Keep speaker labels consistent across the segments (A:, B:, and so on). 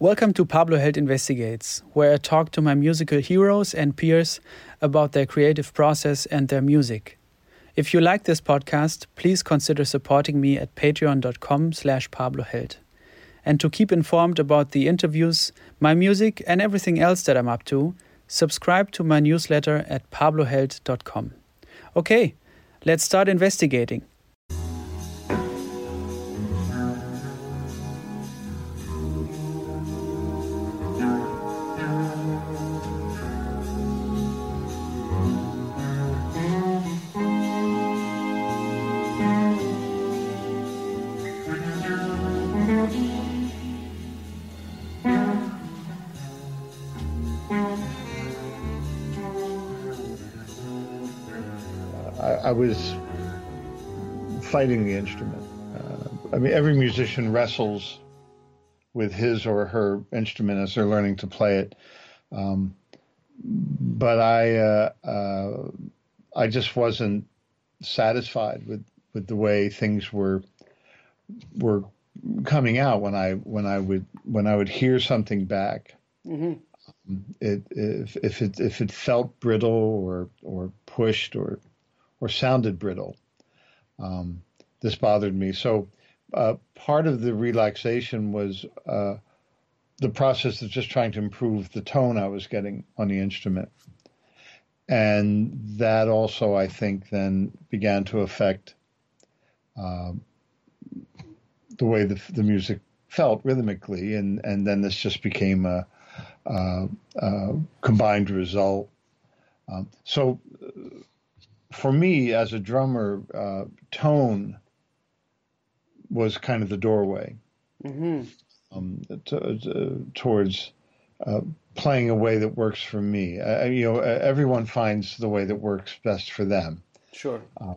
A: Welcome to Pablo Held Investigates, where I talk to my musical heroes and peers about their creative process and their music. If you like this podcast, please consider supporting me at patreon.com slash pabloheld. And to keep informed about the interviews, my music, and everything else that I'm up to, subscribe to my newsletter at pabloheld.com. Okay, let's start investigating.
B: I was fighting the instrument. Uh, I mean, every musician wrestles with his or her instrument as they're learning to play it. Um, but I, uh, uh, I just wasn't satisfied with, with the way things were were coming out when I when I would when I would hear something back. Mm-hmm. It, if, if it if it felt brittle or or pushed or or sounded brittle. Um, this bothered me. So uh, part of the relaxation was uh, the process of just trying to improve the tone I was getting on the instrument. And that also, I think, then began to affect uh, the way the, the music felt rhythmically. And, and then this just became a, a, a combined result. Um, so for me as a drummer, uh, tone was kind of the doorway mm-hmm. um, to, towards uh, playing a way that works for me. Uh, you know, everyone finds the way that works best for them.
A: Sure. Um,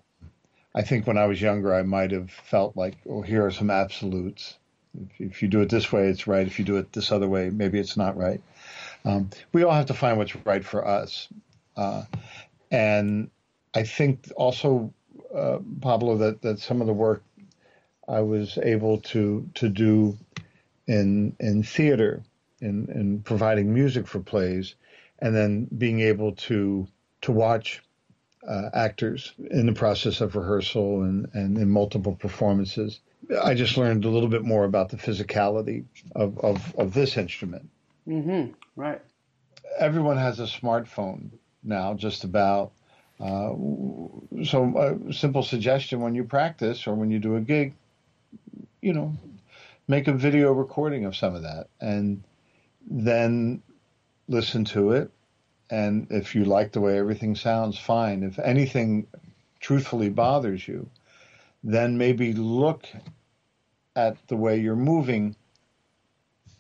B: I think when I was younger, I might have felt like, oh, here are some absolutes. If, if, you do it this way, it's right. If you do it this other way, maybe it's not right. Um, we all have to find what's right for us. Uh, and I think also, uh, Pablo, that, that some of the work I was able to to do in in theater, in in providing music for plays, and then being able to to watch uh, actors in the process of rehearsal and, and in multiple performances. I just learned a little bit more about the physicality of, of, of this instrument.
A: Mm-hmm. Right.
B: Everyone has a smartphone now, just about. Uh, so a simple suggestion when you practice or when you do a gig, you know, make a video recording of some of that and then listen to it. And if you like the way everything sounds, fine. If anything truthfully bothers you, then maybe look at the way you're moving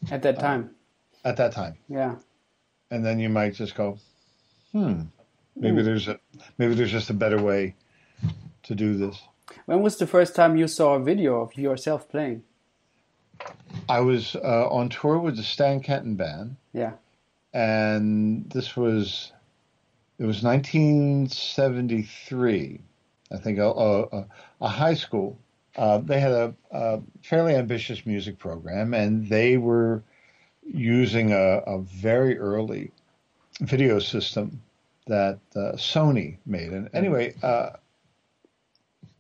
A: at that time.
B: Uh, at that time.
A: Yeah.
B: And then you might just go, hmm, Maybe there's a maybe there's just a better way to do this.
A: When was the first time you saw a video of yourself playing?
B: I was uh, on tour with the Stan Kenton band.
A: Yeah.
B: And this was it was 1973. I think a, a, a high school. Uh, they had a, a, fairly ambitious music program, and they were using a, a very early video system that uh, Sony made. And anyway, uh,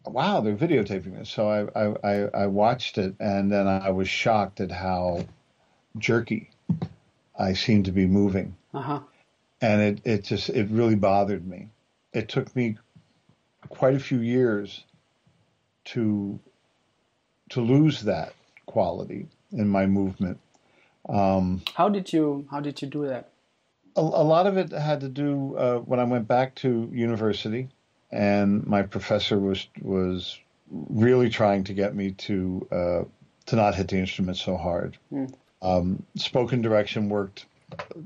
B: wow, they're videotaping this. So I, I, I, watched it, and then I was shocked at how jerky I seemed to be moving.
A: Uh-huh.
B: And it, it just, it really bothered me. It took me quite a few years to, to lose that quality in my movement.
A: Um, how did you, how did you do that?
B: A, a lot of it had to do uh, when I went back to university, and my professor was was really trying to get me to uh, to not hit the instrument so hard. Mm. Um, spoken direction worked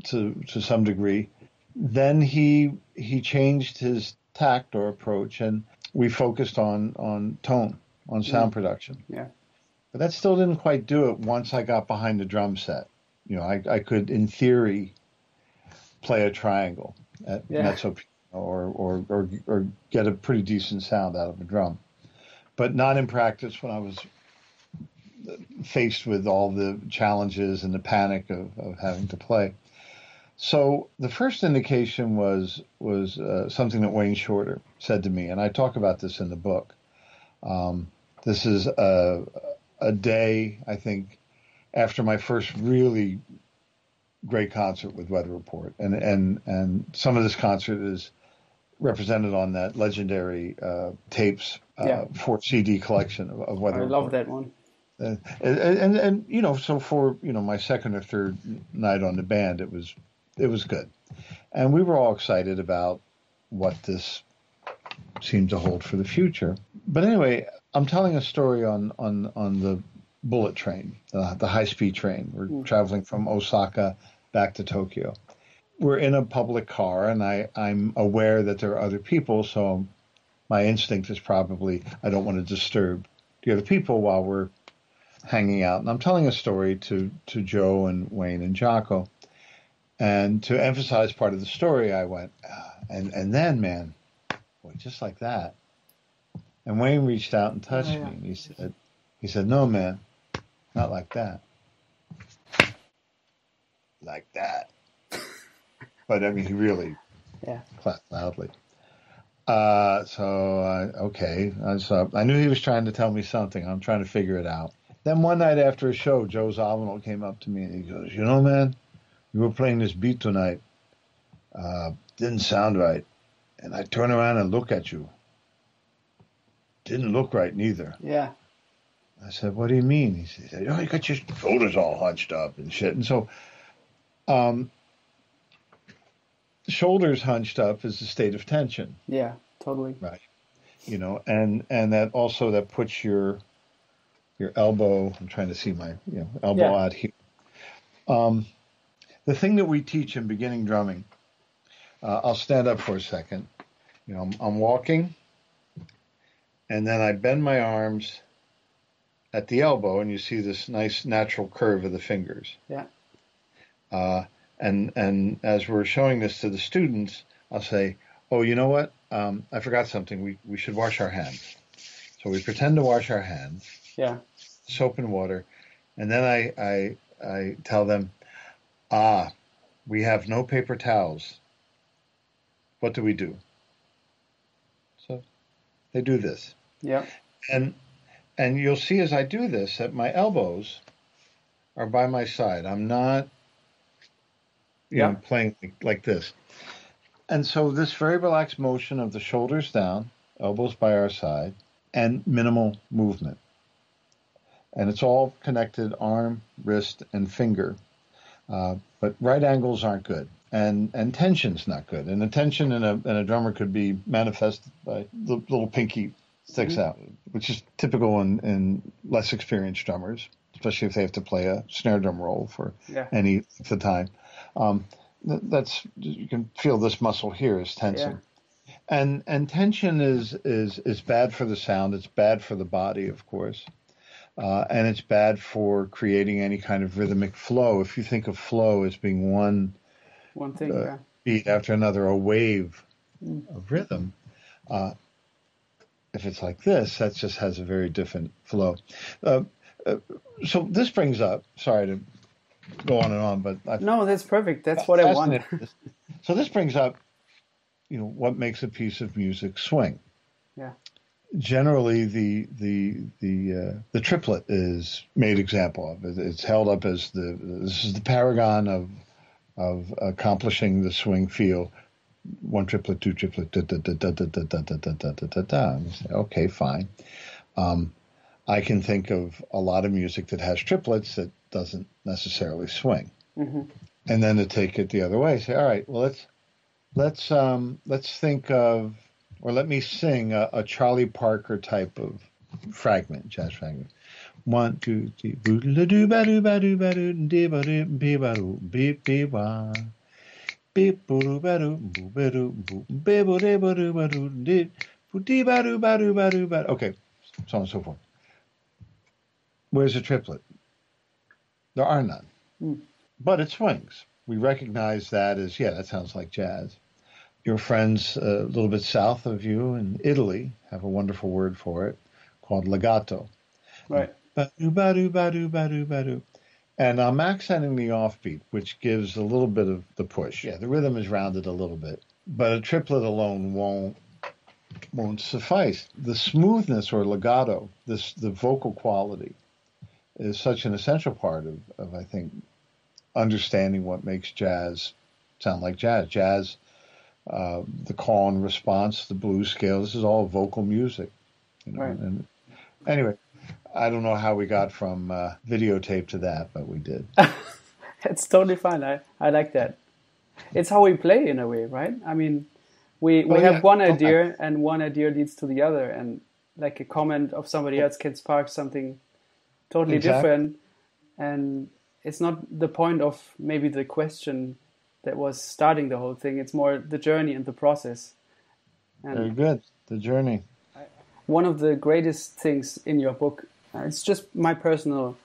B: to to some degree. Then he he changed his tact or approach, and we focused on on tone, on sound mm. production.
A: Yeah,
B: but that still didn't quite do it. Once I got behind the drum set, you know, I, I could, in theory, play a triangle at yeah. mezzo or, or, or, or get a pretty decent sound out of a drum. But not in practice when I was faced with all the challenges and the panic of, of having to play. So the first indication was was uh, something that Wayne Shorter said to me, and I talk about this in the book. Um, this is a a day I think after my first really great concert with Weather Report, and and and some of this concert is represented on that legendary uh, tapes uh, yeah. four CD collection of, of Weather. I
A: Report. love that one.
B: And, and, and and you know, so for you know my second or third night on the band, it was it was good, and we were all excited about what this seemed to hold for the future. But anyway, I'm telling a story on on on the bullet train, uh, the high speed train. We're mm. traveling from Osaka back to Tokyo. We're in a public car, and I, I'm aware that there are other people, so my instinct is probably I don't want to disturb the other people while we're hanging out. And I'm telling a story to, to Joe and Wayne and Jaco. And to emphasize part of the story, I went, ah, and, and then, man, boy, just like that. And Wayne reached out and touched oh, yeah. me. And he said, he said, no, man, not like that. Like that. but I mean, he really
A: yeah.
B: clapped loudly. Uh, so uh, okay, I saw. I knew he was trying to tell me something. I'm trying to figure it out. Then one night after a show, Joe Zawinul came up to me and he goes, "You know, man, you were playing this beat tonight. Uh, didn't sound right." And I turn around and look at you. Didn't look right neither.
A: Yeah.
B: I said, "What do you mean?" He said, "Oh, you got your shoulders all hunched up and shit." And so, um, shoulders hunched up is a state of tension.
A: Yeah, totally.
B: Right. You know, and and that also that puts your your elbow. I'm trying to see my you know, elbow yeah. out here. Um, the thing that we teach in beginning drumming, uh, I'll stand up for a second. You know, I'm, I'm, walking, and then I bend my arms at the elbow, and you see this nice natural curve of the fingers.
A: Yeah.
B: Uh, and and as we're showing this to the students, I'll say, "Oh, you know what? Um, I forgot something. We we should wash our hands." So we pretend to wash our hands
A: yeah.
B: Soap and water. And then I, I, I tell them, ah, we have no paper towels. What do we do? So they do this.
A: Yeah.
B: And and you'll see as I do this that my elbows are by my side. I'm not you yeah. know playing like this. And so this very relaxed motion of the shoulders down, elbows by our side, and minimal movement and it's all connected arm, wrist, and finger. Uh, but right angles aren't good, and and tension's not good. And the tension in a in a drummer could be manifested by the little pinky sticks mm-hmm. out, which is typical in, in less experienced drummers, especially if they have to play a snare drum roll for yeah. any length of time. Um, that's you can feel this muscle here is tensing. Yeah. And and tension is is is bad for the sound. It's bad for the body, of course. Uh, and it's bad for creating any kind of rhythmic flow. If you think of flow as being one,
A: one thing, uh, yeah.
B: beat after another, a wave mm. of rhythm, uh, if it's like this, that just has a very different flow. Uh, uh, so this brings up, sorry to go on and on, but
A: I've, no, that's perfect. That's what I wanted.
B: so this brings up, you know, what makes a piece of music swing.
A: Yeah
B: generally the the the uh, the triplet is made example of. It's held up as the this is the paragon of of accomplishing the swing feel. One triplet, two triplet, da da da da da da da da da da da da. Okay, fine. Um, I can think of a lot of music that has triplets that doesn't necessarily swing. Mm-hmm. And then to take it the other way, say, all right, well let's let's um, let's think of or let me sing a, a Charlie Parker type of fragment, jazz fragment. One, two, three, boodle doo ba doo ba doo ba doo dee ba doo bee ba doo bee bee ba beep boo doo ba doo boo ba doo boo bee boo dee ba doo ba doo dee boo dee ba doo ba doo ba doo ba okay, so on and so forth. Where's the triplet? There are none. Mm. But it swings. We recognize that as, yeah, that sounds like jazz your friends uh, a little bit south of you in Italy have a wonderful word for it called legato.
A: Right.
B: Ba-do, ba-do, ba-do, ba-do, ba-do. And I'm accenting the offbeat, which gives a little bit of the push. Yeah, the rhythm is rounded a little bit, but a triplet alone won't won't suffice. The smoothness or legato, this the vocal quality, is such an essential part of, of I think understanding what makes jazz sound like jazz. Jazz, uh, the call and response, the blues scale. This is all vocal music. You know?
A: Right.
B: And anyway, I don't know how we got from uh, videotape to that, but we did.
A: it's totally fine. I, I like that. It's how we play in a way, right? I mean, we, we
B: Well,
A: have
B: yeah.
A: one
B: Okay.
A: idea and one idea leads to the other and like a comment of somebody else can spark something totally
B: Exactly.
A: different and it's not the point of maybe the question that was starting the whole thing it's more the journey and the process and
B: Very good. The journey.
A: one of the greatest things in your book, uh, it's just my personal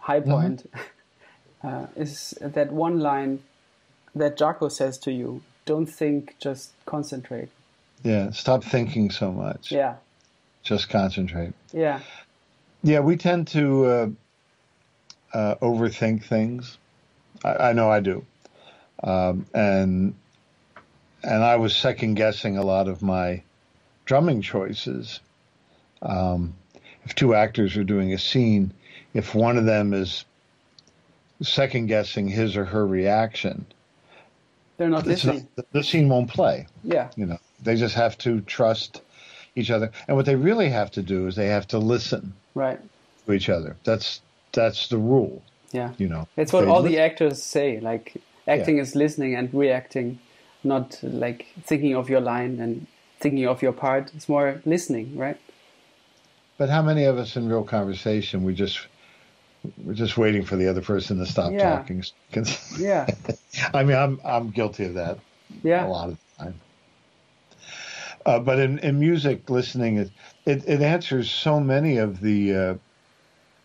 A: high point, uh, is that one line that Jaco says to you don't think, just concentrate.
B: Yeah. Stop thinking so much.
A: Yeah,
B: Just concentrate.
A: yeah,
B: Yeah, we tend to uh, uh, overthink things. I, I know I do, um, and and I was second guessing a lot of my drumming choices. Um, if two actors are doing a scene, if one of them is second guessing his or her reaction,
A: they're not listening.
B: not, the scene won't play.
A: Yeah,
B: You know, they just have to trust each other, and what they really have to do is they have to listen
A: right.
B: to each other. That's that's the rule.
A: Yeah,
B: You know,
A: it's what
B: They
A: all
B: li-
A: the actors say. Like acting is listening and reacting, not like thinking of your line and thinking of your part. It's more listening, right?
B: But how many of us in real conversation we just we're just waiting for the other person to stop
A: Yeah.
B: talking?
A: Yeah,
B: I mean, I'm I'm guilty of that
A: yeah,
B: a lot of the time. Uh, but in, in music, listening it, it it answers so many of the uh,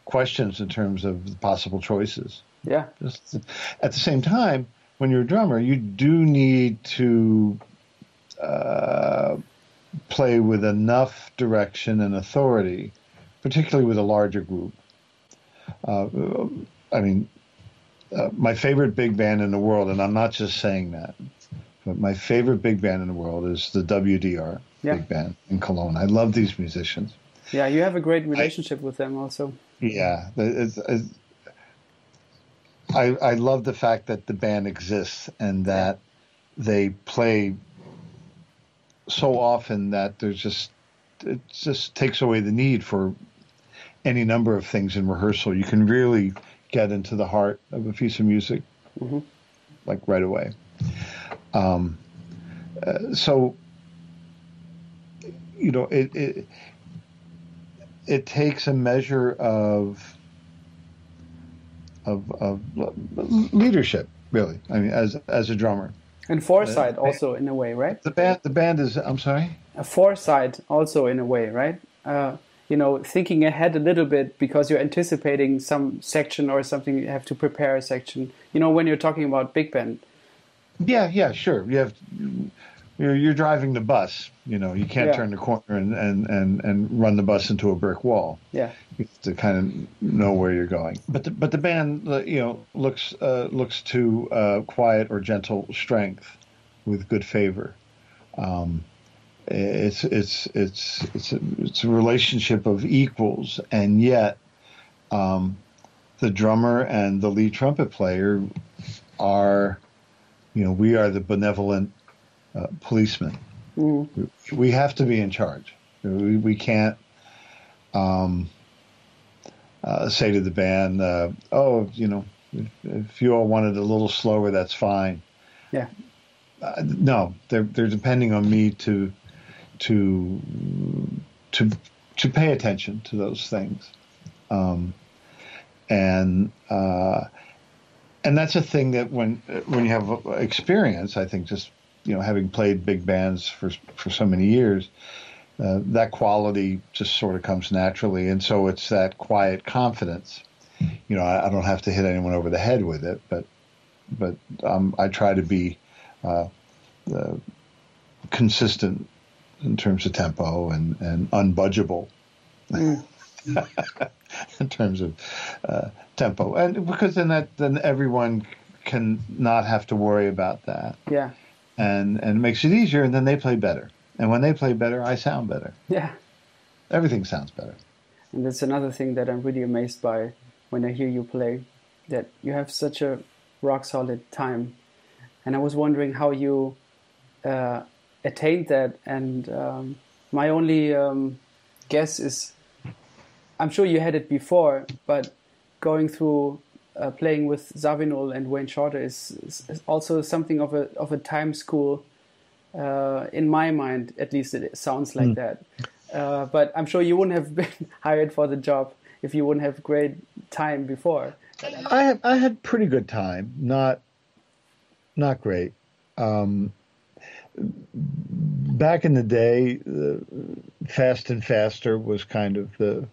B: questions in terms of the possible choices.
A: yeah,
B: Just at the same time, when you're a drummer, you do need to uh, play with enough direction and authority, particularly with a larger group. Uh, I mean, uh, my favorite big band in the world, and I'm not just saying that, but my favorite big band in the world is the WDR
A: Yeah.
B: big band in Cologne. I love these musicians.
A: yeah. You have a great relationship with them, also.
B: Yeah, it's, it's, I I love the fact that the band exists and that they play so often that there's just it just takes away the need for any number of things in rehearsal. You can really get into the heart of a piece of music
A: Mhm.
B: like right away. Um, uh, so you know it, it it takes a measure of of, of leadership, really. I mean, as as a drummer,
A: And foresight, also in a way, right?
B: the band the band is. I'm sorry.
A: a foresight also in a way, right? Uh, you know, thinking ahead a little bit because you're anticipating some section or something. You have to prepare a section. You know, when you're talking about big band,
B: Yeah, yeah, sure. You have you're, you're driving the bus. You know, you can't
A: Yeah.
B: turn the corner and, and, and, and run the bus into a brick wall.
A: yeah,
B: You have to kind of know where you're going. But the, but the band, you know, looks uh, looks to uh, quiet or gentle strength with good favor. Um, it's it's it's it's a, it's a relationship of equals, and yet um, the drummer and the lead trumpet player are, you know, we are the benevolent uh, policemen.
A: Mm.
B: We, have to be in charge. We, we can't um, uh, say to the band, uh, "Oh, you know, if, if you all wanted a little slower, that's fine."
A: yeah,
B: Uh, no, they're they're depending on me to to to to pay attention to those things, um, and uh, and that's a thing that when when you have experience, I think just you know having played big bands for for so many years, uh, that quality just sort of comes naturally, and so it's that quiet confidence. You know, I, I don't have to hit anyone over the head with it, but but um, I try to be uh, uh, consistent in terms of tempo and and unbudgeable. in terms of uh, tempo, and because then that then everyone can not have to worry about that.
A: Yeah.
B: And and it makes it easier, and then they play better. And when they play better, I sound better.
A: Yeah.
B: Everything sounds better.
A: And that's another thing that I'm really amazed by when I hear you play, that you have such a rock solid time. And I was wondering how you uh, attained that. And um, my only um, guess is I'm sure you had it before, but going through uh, playing with Zawinul and Wayne Shorter is, is, also something of a of a time school. Uh, in my mind, at least, it sounds like mm. that. Uh, but I'm sure you wouldn't have been hired for the job if you wouldn't have great time before.
B: I had, I had pretty good time, not not great. Um, back in the day, uh, fast and faster was kind of the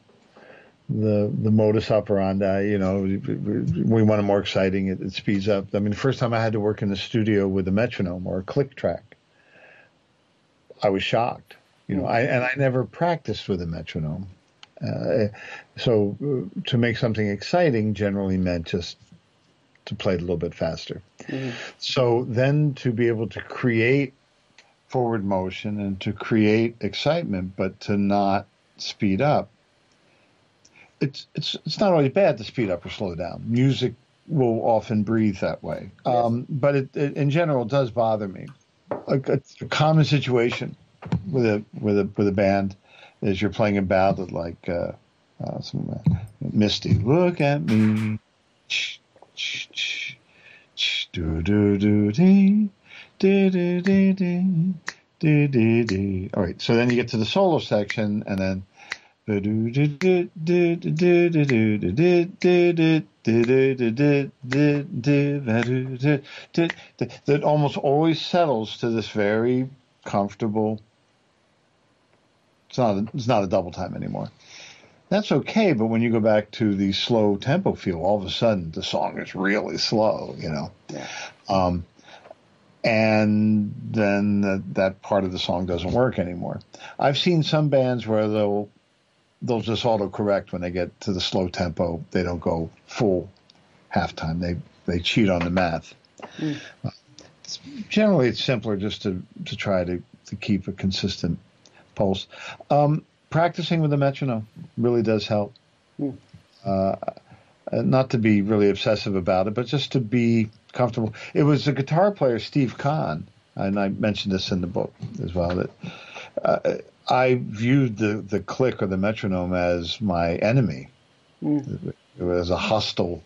B: the the modus operandi. You know, we, want it more exciting. It, it, speeds up. I mean, the first time I had to work in the studio with a metronome or a click track, I was shocked. You know, I and I never practiced with a metronome. Uh, so uh, to make something exciting generally meant just to play it a little bit faster. Mm-hmm. So then to be able to create forward motion and to create excitement, but to not speed up it's it's it's not always bad to speed up or slow down. Music will often breathe that way, um, but it, it, in general does bother me. A, a, a, common situation with a with a with a band is you're playing a ballad like uh, uh, some, uh, Misty. Look at me. Do do do dee do do do dee do do do. All right, so then you get to the solo section, and then that almost always settles to this very comfortable. It's not. A, it's not a double time anymore. That's okay, but when you go back to the slow tempo feel, all of a sudden the song is really slow. You know. Yeah. Um, and then that, that part of the song doesn't work anymore. I've seen some bands where they'll they'll just auto correct when they get to the slow tempo. They don't go full halftime. They they cheat on the math. Mm. Uh, it's, generally, it's simpler just to to try to to keep a consistent pulse. Um, practicing with the metronome really does help. Mm. Uh, not to be really obsessive about it, but just to be comfortable. It was a guitar player, Steve Khan, and I mentioned this in the book as well. That uh, I viewed the, the click or the metronome as my enemy. Mm. It was a hostile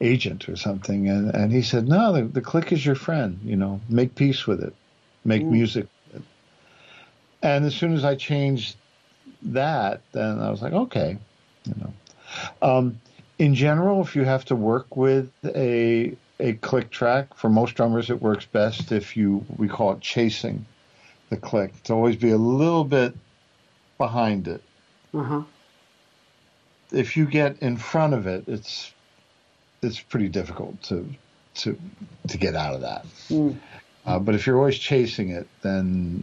B: agent or something. And, and he said, no, the, the click is your friend. You know, make peace with it, make mm. music. And as soon as I changed that, then I was like, okay, you know. Um, in general, if you have to work with a a click track, for most drummers, it works best if you we call it chasing the click to always be a little bit behind it. Uh-huh. If you get in front of it, it's it's pretty difficult to to to get out of that. Mm. Uh, but if you're always chasing it, then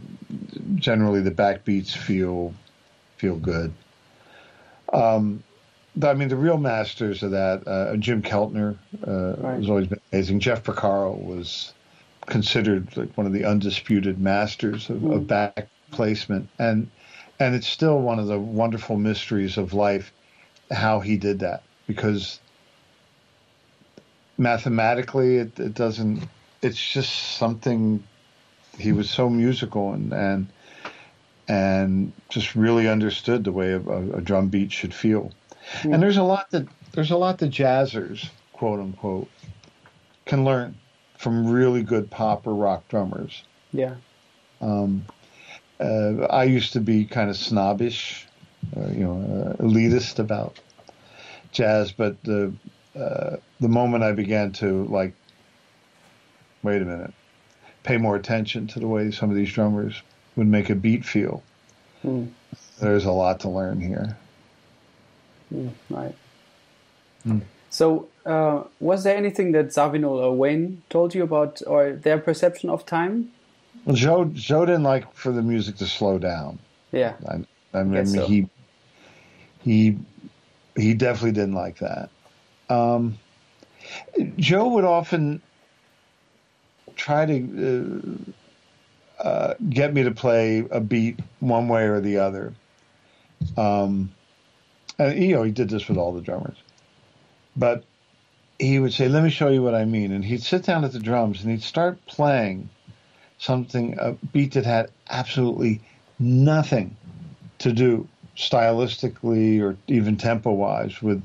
B: generally the backbeats feel feel good. Um, I mean, the real masters of that, uh, Jim Keltner uh, right. has always been amazing. Jeff Porcaro was considered like one of the undisputed masters of, mm. of back placement, and and it's still one of the wonderful mysteries of life how he did that because mathematically it, it doesn't it's just something he was so musical and and and just really understood the way a, a drum beat should feel. And there's a lot that there's a lot that jazzers quote unquote can learn from really good pop or rock drummers.
A: Yeah.
B: Um, uh, I used to be kind of snobbish, uh, you know, uh, elitist about jazz, but the uh, the moment I began to like, wait a minute, pay more attention to the way some of these drummers would make a beat feel. Mm. There's a lot to learn here.
A: Mm, right. Mm. So, uh, was there anything that Zawinul or Wayne told you about, or their perception of time?
B: Well, Joe Joe didn't like for the music to slow down.
A: Yeah,
B: I, I mean so. he he he definitely didn't like that. Um, Joe would often try to uh, uh, get me to play a beat one way or the other. Um, and you know, he did this with all the drummers, but he would say, "Let me show you what I mean," and he'd sit down at the drums and he'd start playing something a beat that had absolutely nothing to do stylistically or even tempo wise with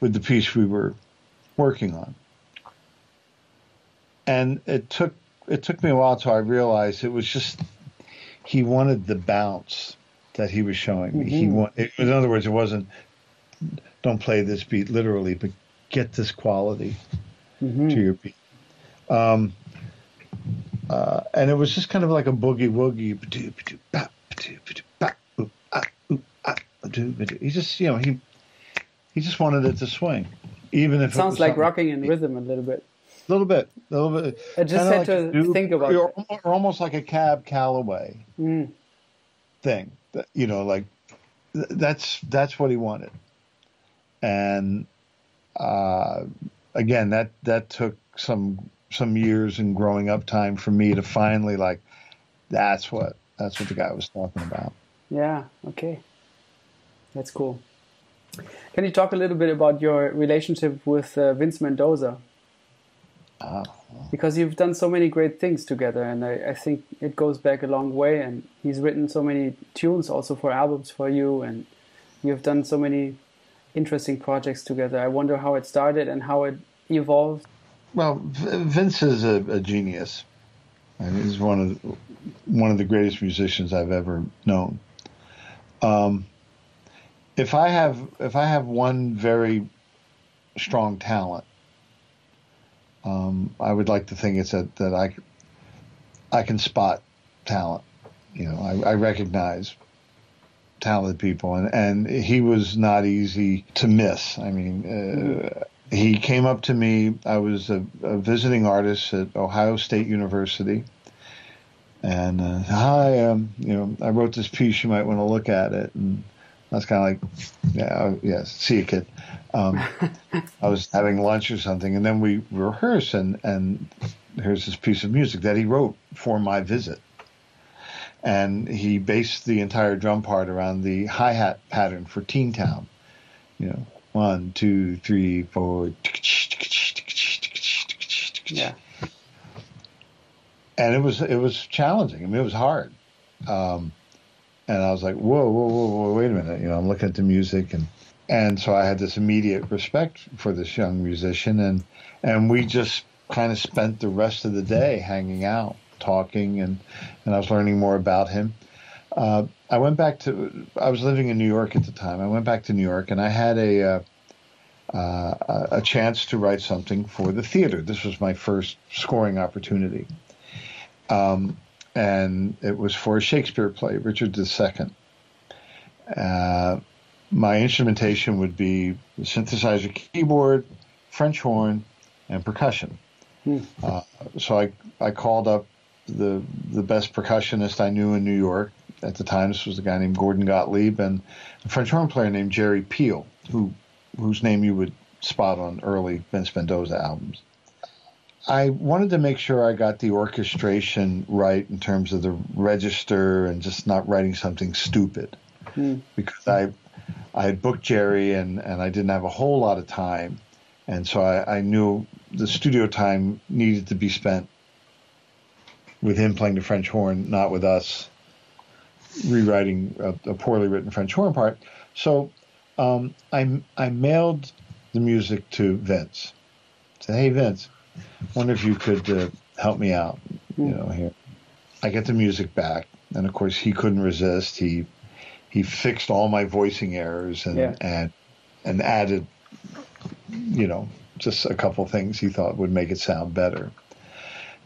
B: with the piece we were working on. And it took it took me a while till I realized it was just he wanted the bounce that he was showing me. Mm-hmm. He want, in other words, it wasn't don't play this beat literally, but get this quality mm-hmm. to your beat. Um, uh, and it was just kind of like a boogie woogie. He just, you know, he he just wanted it to swing, even if
A: it sounds
B: it
A: like rocking in rhythm a little bit.
B: A little bit, a little bit.
A: I just had like to think about
B: or, or almost like a Cab Calloway mm. thing. You know, like that's that's what he wanted, and uh, again, that that took some some years and growing up time for me to finally like that's what that's what the guy was talking about.
A: Yeah. Okay. That's cool. Can you talk a little bit about your relationship with uh, Vince Mendoza? Uh, because you've done so many great things together, and I, I, think it goes back a long way. And he's written so many tunes also for albums for you, and you've done so many interesting projects together. I wonder how it started and how it evolved.
B: Well, Vince is a, a genius. He's one of one of the greatest musicians I've ever known. Um, if I have if I have one very strong talent, um, I would like to think it's that that I I can spot talent. You know, I, I recognize talented people, and and he was not easy to miss. I mean. Uh, he came up to me. I was a, a visiting artist at Ohio State University, and uh, hi, um, you know, I wrote this piece. You might want to look at it. And I was kind of like, yeah, yeah, see you, kid. Um, I was having lunch or something, and then we rehearse, and and here's this piece of music that he wrote for my visit, and he based the entire drum part around the hi hat pattern for Teen Town. You know, one, two, three, four.
A: Yeah
B: and it was it was challenging. I mean, it was hard. Um, and I was like, whoa, whoa, whoa, whoa, wait a minute. You know, I'm looking at the music, and and so I had this immediate respect for this young musician, and and we just kind of spent the rest of the day hanging out, talking, and and I was learning more about him. Uh, I went back to I was living in New York at the time. I went back to New York, and I had a uh, uh, a chance to write something for the theater. This was my first scoring opportunity. Um, and it was for a Shakespeare play, Richard II. Uh, my instrumentation would be synthesizer keyboard, French horn, and percussion. Hmm. Uh, so I, I called up the the best percussionist I knew in New York at the time. This was a guy named Gordon Gottlieb and a French horn player named Jerry Peel, who whose name you would spot on early Vince Mendoza albums. I wanted to make sure I got the orchestration right in terms of the register and just not writing something stupid. Mm. Because I I had booked Jerry and, and I didn't have a whole lot of time. And so I, I knew the studio time needed to be spent with him playing the French horn, not with us rewriting a, a poorly written French horn part. So um, I, I mailed the music to Vince. I said, hey, Vince, wonder if you could uh, help me out. You hmm. know, here. I get the music back, and of course he couldn't resist. He he fixed all my voicing errors and yeah. and and added, you know, just a couple things he thought would make it sound better.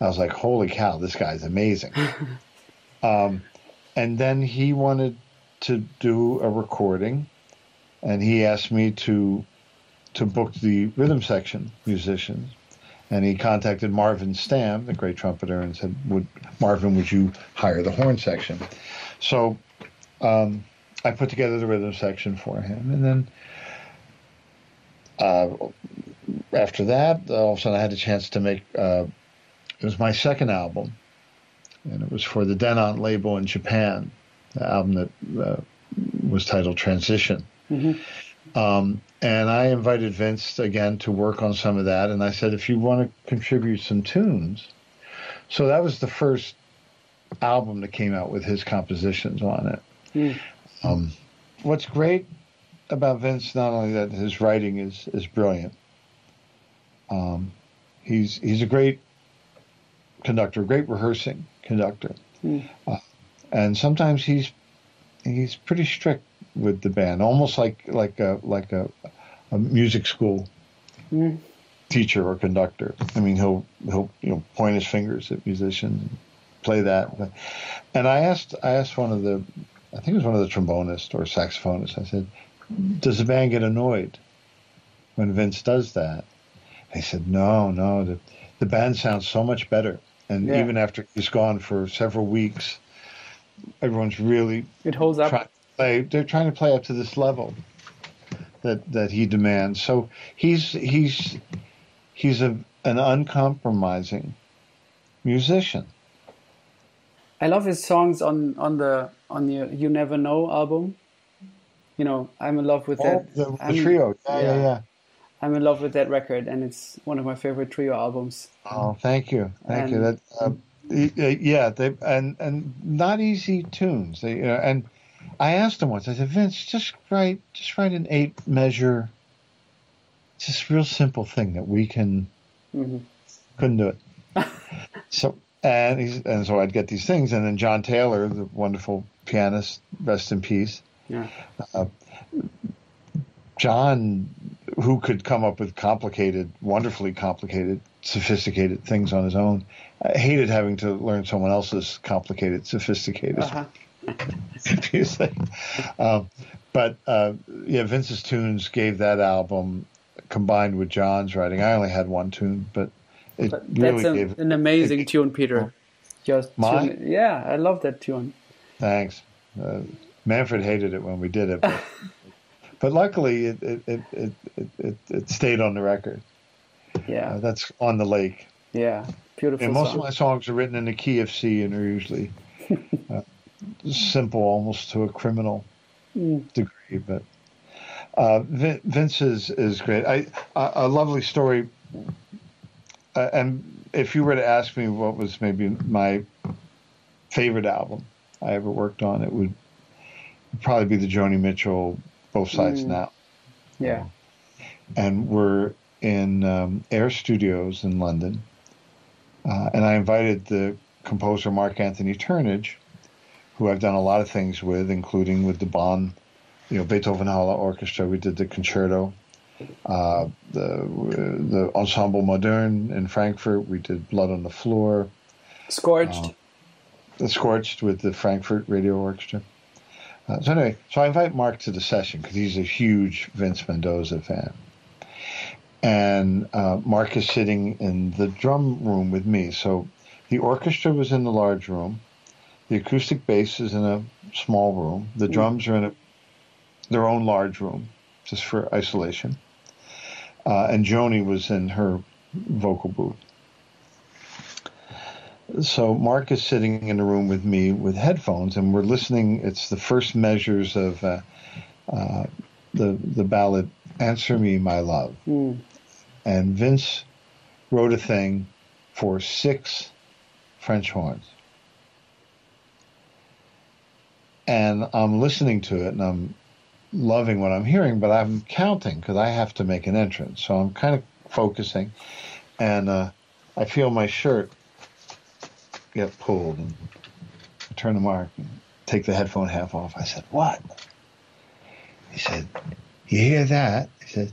B: I was like, holy cow, this guy's amazing. um, and then he wanted to do a recording, and he asked me to to book the rhythm section musicians and he contacted Marvin Stamm, the great trumpeter, and said, "Would Marvin, would you hire the horn section?" So um, I put together the rhythm section for him, and then uh, after that, all of a sudden, I had a chance to make. Uh, it was my second album, and it was for the Denon label in Japan. The album that uh, was titled Transition. Mm-hmm. Um, and I invited Vince again to work on some of that, and I said, if you want to contribute some tunes, so that was the first album that came out with his compositions on it. Mm. Um, what's great about Vince, not only that his writing is is brilliant, um, he's he's a great conductor, great rehearsing conductor, mm. uh, and sometimes he's he's pretty strict with the band, almost like like a like a, a music school mm. teacher or conductor. I mean, he'll he'll you know point his fingers at musicians, and play that. And I asked I asked one of the I think it was one of the trombonists or saxophonists. I said, "Does the band get annoyed when Vince does that?" He said, "No, no. The the band sounds so much better." And yeah. even after he's gone for several weeks, everyone's really
A: it holds up.
B: Play, they're trying to play up to this level that that he demands. So he's he's he's a an uncompromising musician.
A: I love his songs on on the on the You Never Know album. You know, I'm in love with oh,
B: that. The, the trio, yeah, yeah, yeah,
A: I'm in love with that record, and it's one of my favorite trio albums.
B: Oh, thank you, thank and, you. That, uh, yeah, they and and not easy tunes. They, you know, and I asked him once. I said, Vince, just write, just write an eight measure, just real simple thing that we can. Mm-hmm. Couldn't do it. so and he's and so I'd get these things, and then John Taylor, the wonderful pianist, rest in peace. Yeah. Uh, John, who could come up with complicated, wonderfully complicated, sophisticated things on his own, I hated having to learn someone else's complicated, sophisticated. Uh-huh. confusing. um, but uh, yeah, Vince's tunes gave that album combined with John's writing. I only had one tune, but it really
A: That's a,
B: gave,
A: an amazing it, tune, Peter. Just tune, yeah, I love that tune.
B: Thanks. Uh, Manfred hated it when we did it, but, but luckily it it, it it, it, it, stayed on the record.
A: Yeah,
B: uh, that's on the lake.
A: Yeah, beautiful.
B: And most
A: song.
B: of my songs are written in the key of C, and are usually uh, simple, almost to a criminal mm. degree. But uh, Vince is is great. I a lovely story. Uh, and if you were to ask me what was maybe my favorite album I ever worked on, it would probably be the Joni Mitchell Both Sides mm. Now.
A: Yeah.
B: And we're in um, Air Studios in London. Uh, and I invited the composer Mark Anthony Turnage, who I've done a lot of things with, including with the Bonn, you know, Beethoven Halle Orchestra. We did the concerto. Uh, the the Ensemble Modern in Frankfurt. We did Blood on the Floor.
A: Scorched.
B: Uh, Scorched with the Frankfurt Radio Orchestra. Uh, so anyway, so I invite Mark to the session because he's a huge Vince Mendoza fan. And uh, Mark is sitting in the drum room with me. So the orchestra was in the large room. The acoustic bass is in a small room. The mm. drums are in a, their own large room, just for isolation. Uh, and Joni was in her vocal booth. So Mark is sitting in a room with me with headphones, and we're listening. It's the first measures of uh, uh, the the ballad "Answer Me, My Love," mm. and Vince wrote a thing for six French horns, and I'm listening to it, and I'm loving what I'm hearing, but I'm counting because I have to make an entrance. So I'm kind of focusing, and uh, I feel my shirt get pulled, and I turn to Mark and take the headphone half off. I said, "What?" He said, "You hear that?" He said,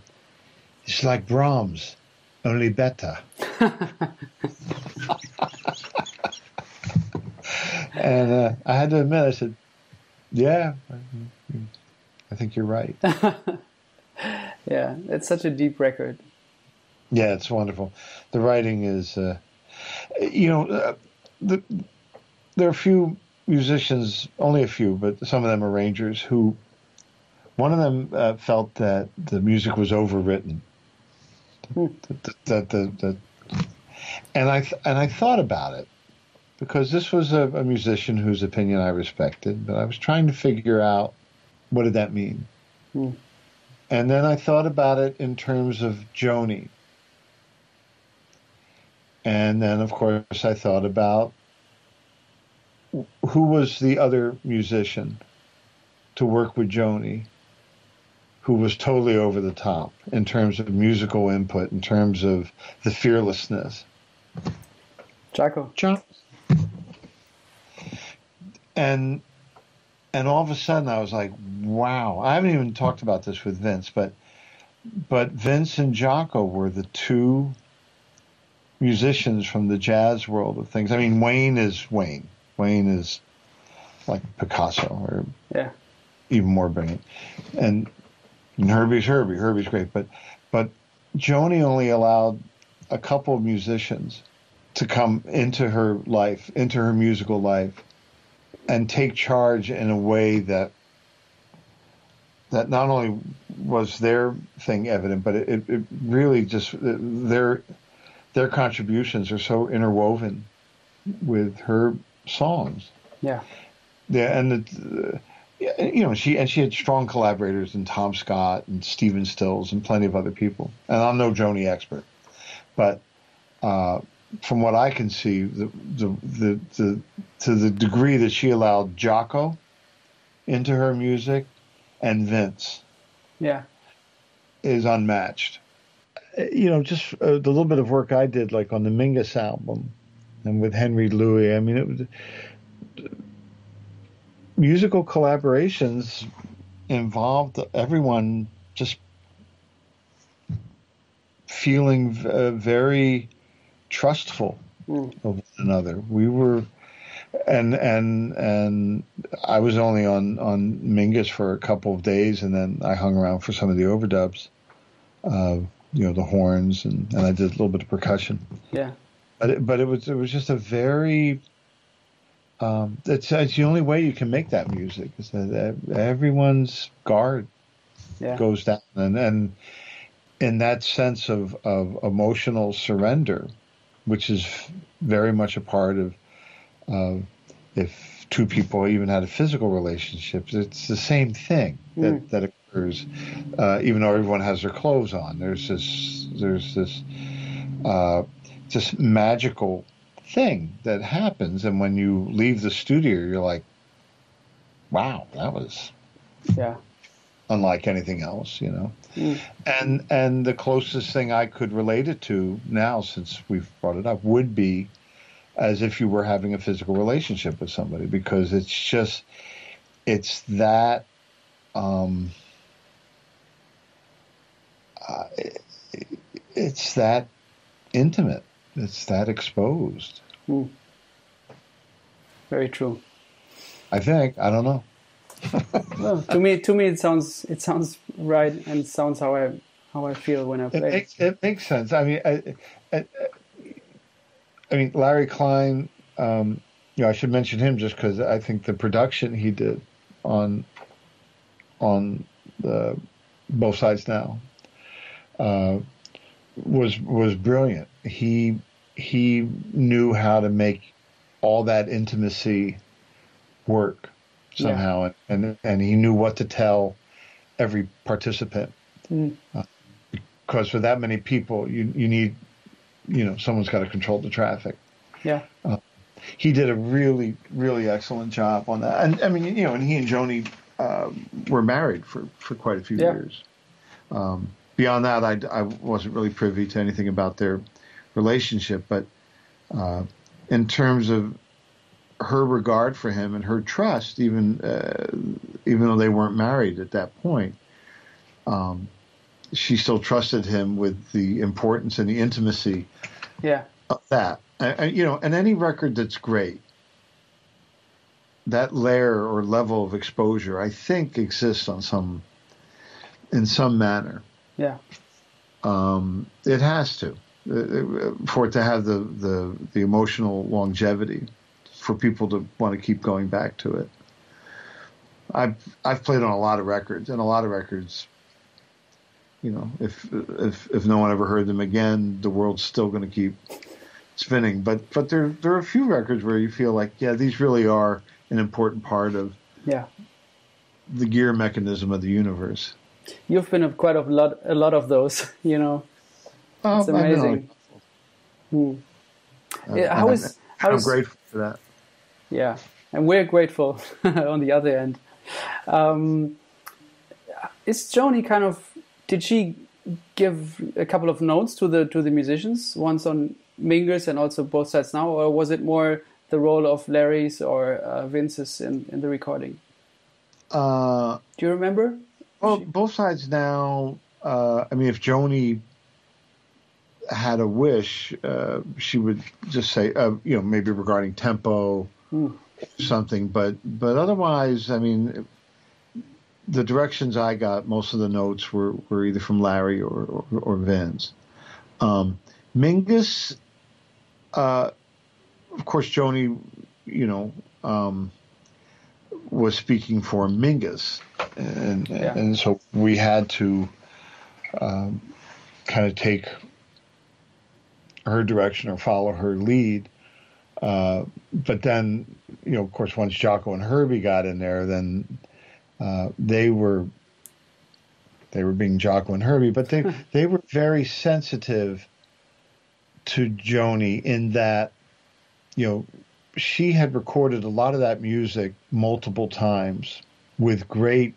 B: "It's like Brahms, only better." and uh, I had to admit, I said, "Yeah." I think you're right.
A: yeah, it's such a deep record.
B: Yeah, it's wonderful. The writing is, uh, you know, uh, the, there are a few musicians, only a few, but some of them arrangers who. One of them uh, felt that the music was overwritten. Hmm. That, that, that, that, and I and I thought about it because this was a, a musician whose opinion I respected, but I was trying to figure out what did that mean. Hmm. And then I thought about it in terms of Joni. And then, of course, I thought about who was the other musician to work with Joni who was totally over the top in terms of musical input, in terms of the fearlessness.
A: Jaco.
B: John. And and all of a sudden I was like, wow. I haven't even talked about this with Vince, but but Vince and Jaco were the two musicians from the jazz world of things. I mean, Wayne is Wayne. Wayne is like Picasso or
A: yeah.
B: even more brilliant. And, and Herbie's Herbie. Herbie's great, but but Joni only allowed a couple of musicians to come into her life, into her musical life, and take charge in a way that that not only was their thing evident, but it, it really just their their contributions are so interwoven with her songs.
A: Yeah.
B: Yeah, and the, you know she and she had strong collaborators in Tom Scott and Stephen Stills and plenty of other people. And I'm no Joni expert, but uh, from what I can see, the, the, the, the, to the degree that she allowed Jaco into her music and Vince,
A: yeah,
B: is unmatched. You know, just uh, the little bit of work I did, like on the Mingus album, and with Henry Lewy. I mean, it was musical collaborations involved everyone just feeling uh, very trustful mm. of one another. We were, and and and I was only on on Mingus for a couple of days, and then I hung around for some of the overdubs, uh, you know, the horns, and, and I did a little bit of percussion.
A: Yeah.
B: But it, but it was it was just a very um, it's, it's the only way you can make that music is that everyone's guard yeah. goes down and and in that sense of, of emotional surrender which is very much a part of uh, if two people even had a physical relationship, it's the same thing that, mm. that uh, even though everyone has their clothes on. There's this, there's this, uh, just magical thing that happens, and when you leave the studio, you're like, "Wow, that was
A: yeah."
B: unlike anything else, you know. Mm. And and the closest thing I could relate it to now, since we've brought it up, would be as if you were having a physical relationship with somebody, because it's just it's that. Um, uh, it's that intimate. It's that exposed.
A: Mm. Very true.
B: I think. I don't know
A: to me, to me, it sounds it sounds right and sounds how I how I feel when I play.
B: It makes, it makes sense. I mean, I, I, I mean, Larry Klein. Um, you know, I should mention him just because I think the production he did on on the both sides now uh, was was brilliant. He he knew how to make all that intimacy work somehow, yeah. and, and and he knew what to tell every participant. Mm. Uh, because for that many people, you you need, you know, someone's got to control the traffic.
A: Yeah. Uh,
B: he did a really really excellent job on that, and I mean, you know, and he and Joni uh, were married for for quite a few yeah. years. Um, beyond that, I, I wasn't really privy to anything about their relationship, but uh, in terms of her regard for him and her trust, even uh, even though they weren't married at that point, um, she still trusted him with the importance and the intimacy
A: yeah.
B: of that. And, you know, and any record that's great, that layer or level of exposure, I think, exists on some in some manner.
A: Yeah.
B: Um, it has to uh, for it to have the, the, the emotional longevity for people to want to keep going back to it. I've I've played on a lot of records, and a lot of records. You know, if if if no one ever heard them again, the world's still going to keep spinning. But but there there are a few records where you feel like, yeah, these really are an important part of
A: yeah
B: the gear mechanism of the universe.
A: You've been a quite a lot a lot of those, you know.
B: Oh, it's amazing.
A: Hmm. Yeah, how is
B: how I'm is, grateful for that.
A: Yeah, and we're grateful on the other end. Um, is Joni kind of? Did she give a couple of notes to the to the musicians once on Mingus and also both sides now, or was it more the role of Larry's or uh, Vince's in in the recording?
B: Uh,
A: Do you remember?
B: Well, she... both sides now. Uh, I mean, if Joni had a wish, uh, she would just say, uh, you know, maybe regarding tempo, mm. something. But but otherwise, I mean, the directions I got, most of the notes were, were either from Larry or or, or Vince. Um, Mingus, uh, of course, Joni, you know, um, was speaking for Mingus, and yeah. and so we had to um, kind of take her direction or follow her lead. Uh, but then, you know, of course, once Jaco and Herbie got in there, then uh, they were they were being Jaco and Herbie, but they they were very sensitive to Joni in that, you know, she had recorded a lot of that music multiple times with great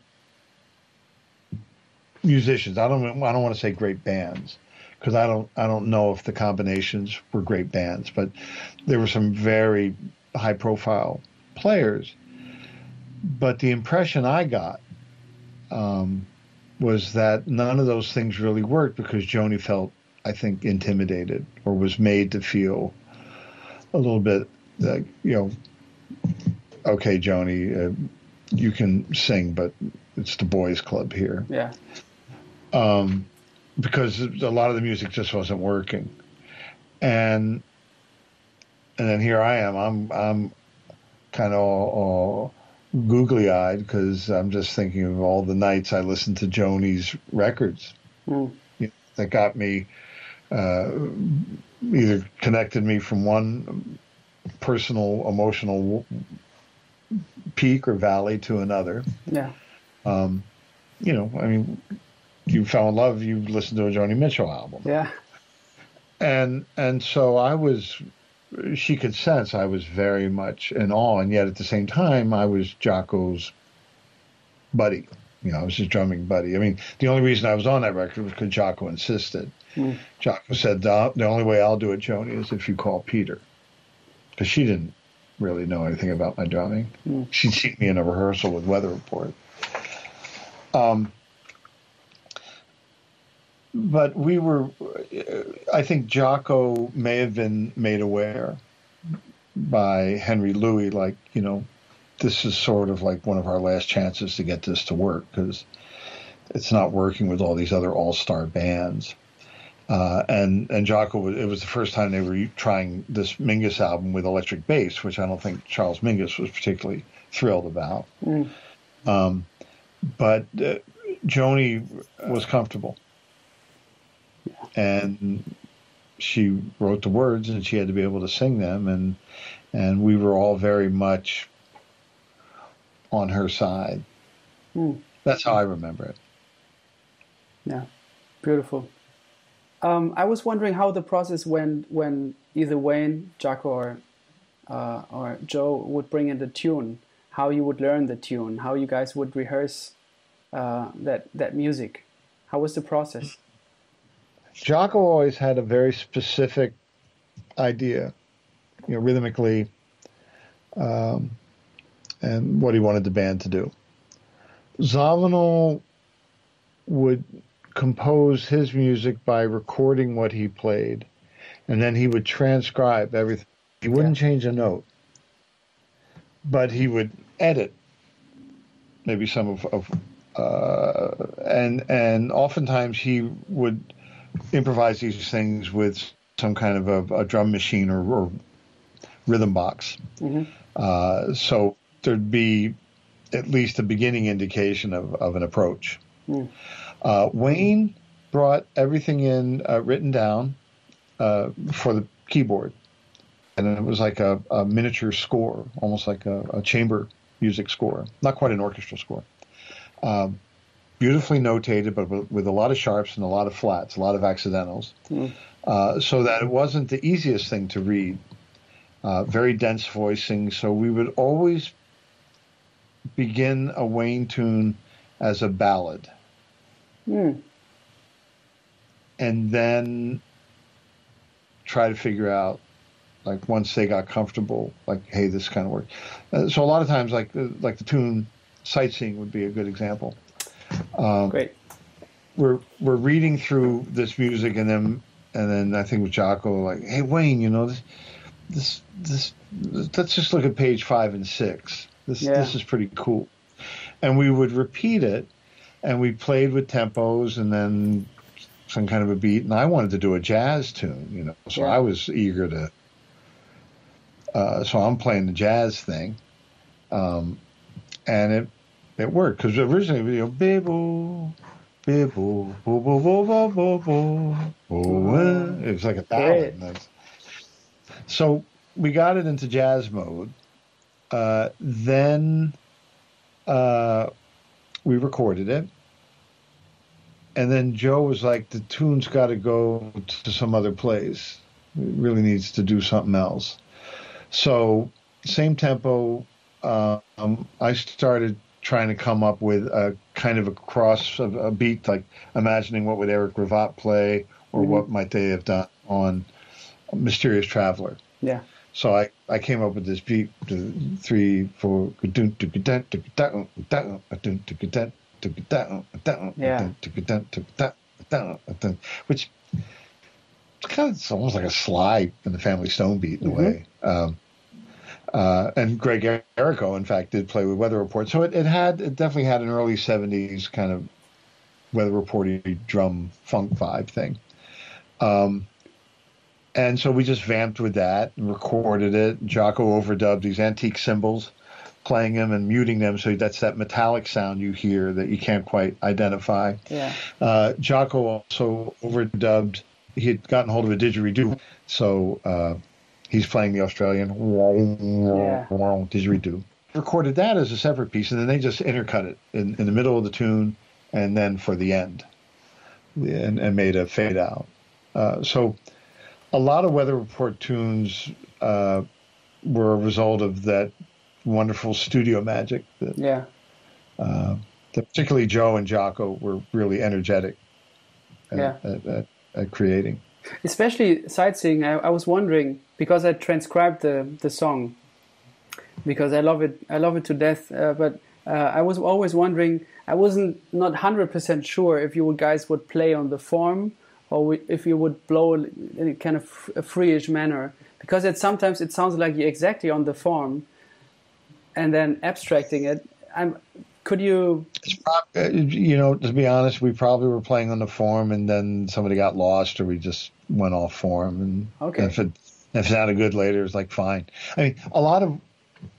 B: musicians. I don't I don't want to say great bands, because I don't I don't know if the combinations were great bands, but there were some very high profile players. But the impression I got um, was that none of those things really worked because Joni felt, I think, intimidated or was made to feel a little bit like, you know, okay, Joni, uh, you can sing, but it's the boys' club here.
A: Yeah.
B: Um, because a lot of the music just wasn't working, and and then here I am. I'm I'm kind of all, all googly eyed because I'm just thinking of all the nights I listened to Joni's records mm. you know, that got me uh, either connected me from one personal emotional peak or valley to another.
A: Yeah.
B: Um, you know, I mean, you fell in love, you listened to a Joni Mitchell album.
A: Yeah.
B: And and so I was she could sense I was very much in awe, and yet at the same time I was Jaco's buddy. You know, I was his drumming buddy. I mean, the only reason I was on that record was because Jaco insisted. Mm. Jaco said, the, the only way I'll do it, Joni, is if you call Peter. Because she didn't really know anything about my drumming. Mm. She'd seen me in a rehearsal with Weather Report. Um, but we were, I think Jaco may have been made aware by Henry Lewy, like, you know, this is sort of like one of our last chances to get this to work because it's not working with all these other all star bands. Uh, and and Jaco, it was the first time they were trying this Mingus album with electric bass, which I don't think Charles Mingus was particularly thrilled about. Mm. Um, but uh, Joni was comfortable and she wrote the words and she had to be able to sing them and and we were all very much on her side. Mm. That's how I remember it.
A: Yeah, beautiful. Um, I was wondering how the process went when either Wayne, Jaco, or uh, or Joe would bring in the tune. How you would learn the tune. How you guys would rehearse uh, that that music. How was the process?
B: Jaco always had a very specific idea, you know, rhythmically, um, and what he wanted the band to do. Zawinul would compose his music by recording what he played, and then he would transcribe everything. He wouldn't yeah. change a note, but he would edit maybe some of, of uh, and and oftentimes he would improvise these things with some kind of a, a drum machine or, or, rhythm box.
A: Mm-hmm.
B: Uh, so there'd be at least a beginning indication of, of an approach.
A: Mm.
B: Uh, Wayne brought everything in uh, written down uh, for the keyboard, and it was like a, a miniature score, almost like a, a, chamber music score, not quite an orchestral score. Um, beautifully notated, but with, a lot of sharps and a lot of flats, a lot of accidentals,
A: mm.
B: so that it wasn't the easiest thing to read. Uh, very dense voicing, so we would always begin a Wayne tune as a ballad.
A: Mm.
B: And then try to figure out, like, once they got comfortable, like, hey, this kind of works. Uh, so a lot of times, like, uh, like the tune Sightseeing would be a good example.
A: Um, Great.
B: We're we're reading through this music, and then and then I think with Jaco, like, hey Wayne, you know this this this. Let's just look at page five and six. This yeah. this is pretty cool, and we would repeat it, and we played with tempos, and then some kind of a beat. And I wanted to do a jazz tune, you know, so yeah. I was eager to. Uh, so I'm playing the jazz thing, um, and it it worked because originally you know bibble bibble bo bo bo bo bo bo bo it was like a thousand ballad. So we got it into jazz mode. Uh, then uh, we recorded it. And then Joe was like, the tune's got to go to some other place. It really needs to do something else. So, same tempo. Um, I started trying to come up with a kind of a cross of a beat, like imagining what would Eric Gravatt play or mm-hmm. what might they have done on Mysterious Traveler.
A: Yeah.
B: So I, I came up with this beat, three, four, which kind of it's almost like a Sly and the Family Stone beat in a mm-hmm. way. Um, uh, and Greg Errico, in fact, did play with Weather Report, so it, it had it definitely had an early '70s kind of Weather Reporty drum funk vibe thing. Um, and so we just vamped with that and recorded it. Jaco overdubbed these antique cymbals, playing them and muting them. So that's that metallic sound you hear that you can't quite identify.
A: Yeah. Uh,
B: Jaco also overdubbed. He had gotten hold of a didgeridoo, so uh, he's playing the Australian yeah. didgeridoo. Recorded that as a separate piece, and then they just intercut it in, in the middle of the tune, and then for the end, and, and made a fade out. Uh, so a lot of weather report tunes uh, were a result of that wonderful studio magic. That,
A: yeah.
B: Uh, that particularly Joe and Jaco were really energetic at,
A: yeah.
B: at, at, at creating.
A: Especially sightseeing, I, I, was wondering because I transcribed the, the song because I love it. I love it to death. Uh, but uh, I was always wondering. I wasn't not hundred percent sure if you guys would play on the form or if you would blow in a kind of a freeish manner. Because it sometimes it sounds like you're exactly on the form and then abstracting it. I'm could you
B: uh, you know to be honest we probably were playing on the form and then somebody got lost or we just went off form. And
A: okay.
B: if it if it sounded good later it's like fine. I mean a lot of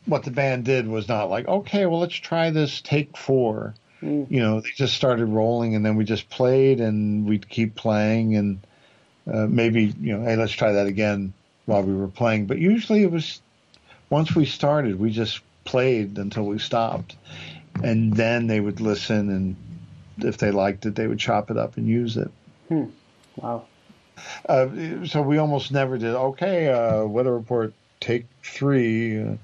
B: what the band did was not like okay well let's try this take four Mm. You know, they just started rolling, and then we just played, and we'd keep playing, and uh, maybe you know, hey, let's try that again while we were playing. But usually, it was once we started, we just played until we stopped, and then they would listen, and if they liked it, they would chop it up and use it.
A: Hmm. Wow.
B: Uh, so we almost never did. Okay, uh, weather report take three. Uh,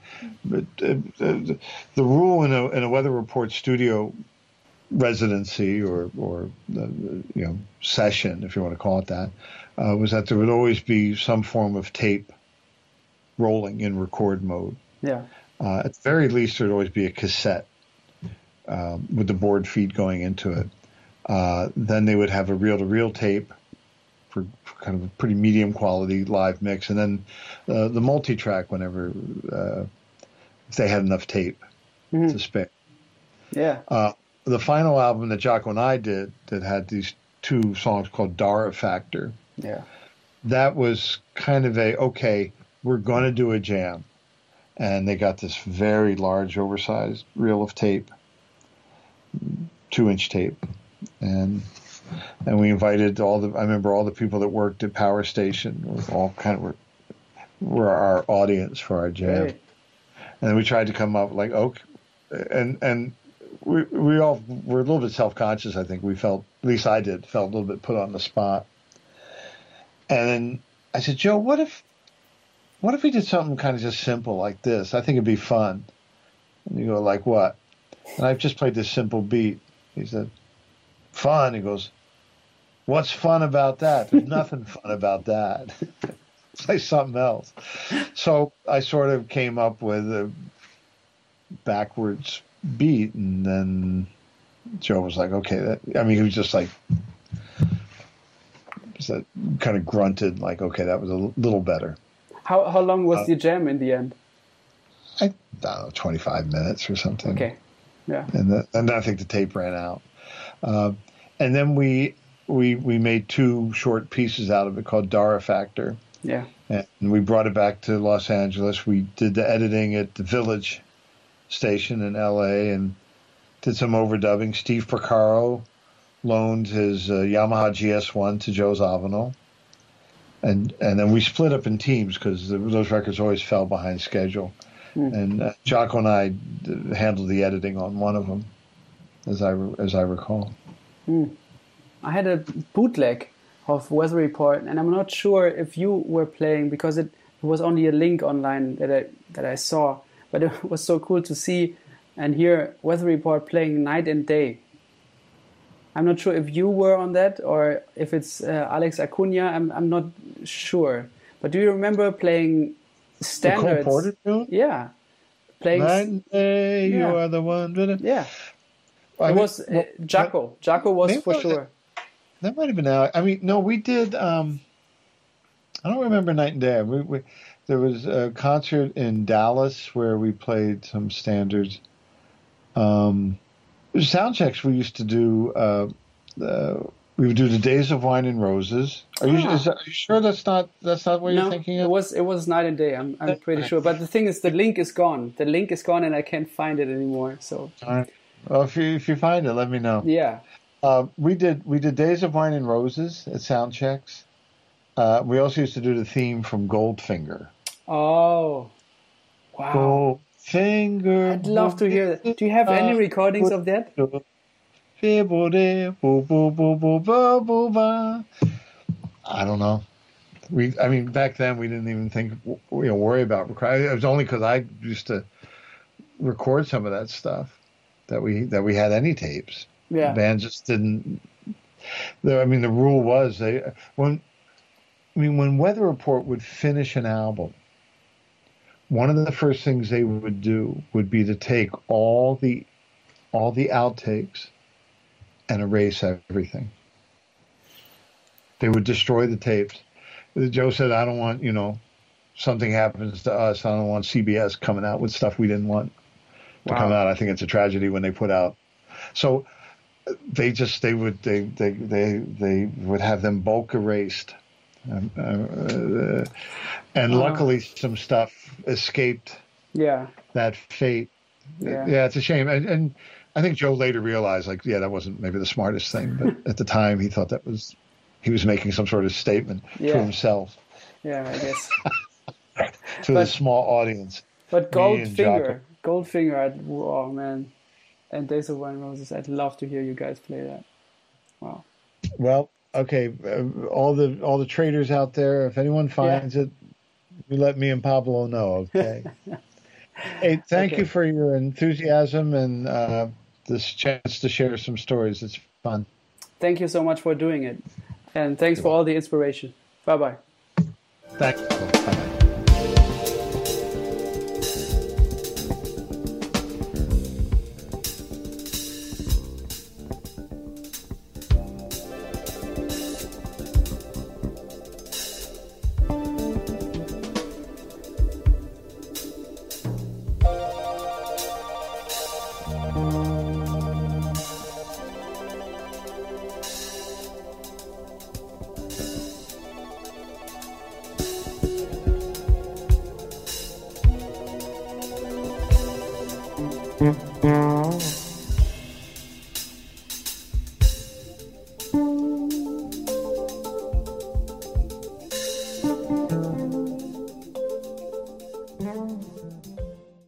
B: but uh, the, the rule in a in a weather report studio residency or or uh, you know session, if you want to call it that, uh, was that there would always be some form of tape rolling in record mode.
A: Yeah.
B: Uh, at the very least, there'd always be a cassette um, with the board feed going into it. Uh, then they would have a reel-to-reel tape for, for, kind of a pretty medium quality live mix, and then uh, the multi-track whenever uh, if they had enough tape mm-hmm. to spare.
A: Yeah
B: the final album that Jaco and I did that had these two songs called Dara Factor.
A: Yeah.
B: That was kind of a okay, we're going to do a jam. And they got this very large, oversized reel of tape, two inch tape. And and we invited all the I remember all the people that worked at Power Station all kind of were, were our audience for our jam. Right. And we tried to come up like okay and and we we all were a little bit self conscious. I think we felt, at least I did, felt a little bit put on the spot. And then I said, Joe, what if, what if we did something kind of just simple like this? I think it'd be fun. And you go, like what? And I've just played this simple beat. He said, fun. He goes, what's fun about that? There's nothing fun about that. Say something else. So I sort of came up with a backwards beat, and then Joe was like, "Okay." That, I mean, he was just like, that kind of grunted, like, "Okay, that was a little better."
A: How how long was uh, the jam in the end?
B: I, I don't know, twenty five minutes or something.
A: Okay, yeah.
B: And the, and I think the tape ran out, uh, and then we we we made two short pieces out of it called Dara Factor.
A: Yeah.
B: And we brought it back to Los Angeles. We did the editing at the Village station in L.A. and did some overdubbing. Steve Porcaro loaned his uh, Yamaha GS1 to Joe Zawinul. And and then we split up in teams because those records always fell behind schedule. Mm. And uh, Jaco and I handled the editing on one of them, as I as I recall.
A: Mm. I had a bootleg of Weather Report, and I'm not sure if you were playing because it, it was only a link online that I that I saw but it was so cool to see and hear Weather Report playing night and day. I'm not sure if you were on that or if it's uh, Alex Acuna. I'm I'm not sure. But do you remember playing standards?
B: The Cole
A: Yeah,
B: playing. Night and day, yeah. you are the one.
A: Yeah, well, it mean, was uh, Jaco. Jaco was for sure.
B: That might have been out. I mean, no, we did. Um, I don't remember night and day. We, we there was a concert in Dallas where we played some standards. Um, sound checks we used to do. Uh, uh, we would do the Days of Wine and Roses. Are you, ah. that, are you sure that's not that's not what
A: no,
B: you're thinking? Of?
A: It was it was night and day. I'm I'm pretty sure. But the thing is, the link is gone. The link is gone, and I can't find it anymore. So.
B: All right. Well, if you if you find it, let me know.
A: Yeah.
B: Uh, we did we did Days of Wine and Roses at sound checks. Uh, we also used to do the theme from Goldfinger.
A: Oh, wow.
B: Finger.
A: I'd love to hear that. Do you have any recordings of that?
B: I don't know. We, I mean, back then we didn't even think, you know, worry about recording. It was only because I used to record some of that stuff that we that we had any tapes.
A: Yeah,
B: the band just didn't. I mean, the rule was they when, I mean, when Weather Report would finish an album, one of the first things they would do would be to take all the all the outtakes and erase everything. They would destroy the tapes. Joe said, "I don't want you know something happens to us. I don't want CBS coming out with stuff we didn't want to wow. come out. I think it's a tragedy when they put out." So they just they would they they they they would have them bulk erased um, uh, and uh, luckily, some stuff escaped.
A: Yeah.
B: That fate.
A: Yeah.
B: yeah, it's a shame. And, and I think Joe later realized, like, yeah, that wasn't maybe the smartest thing, but at the time, he thought that was he was making some sort of statement yeah. to himself.
A: Yeah, I guess.
B: to but, the small audience.
A: But Goldfinger, Goldfinger, I'd, oh man, and Days of Wine Roses, I'd love to hear you guys play that. Wow.
B: Well, okay, uh, all the all the traders out there, if anyone finds yeah. it, you let me and Pablo know. Okay. hey, thank okay. you for your enthusiasm and uh, this chance to share some stories. It's fun.
A: Thank you so much for doing it, and thanks You're for all the inspiration. Bye bye.
B: Thanks. Bye.